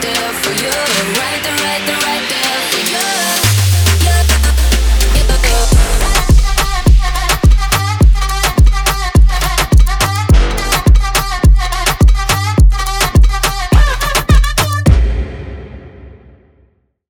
there for you.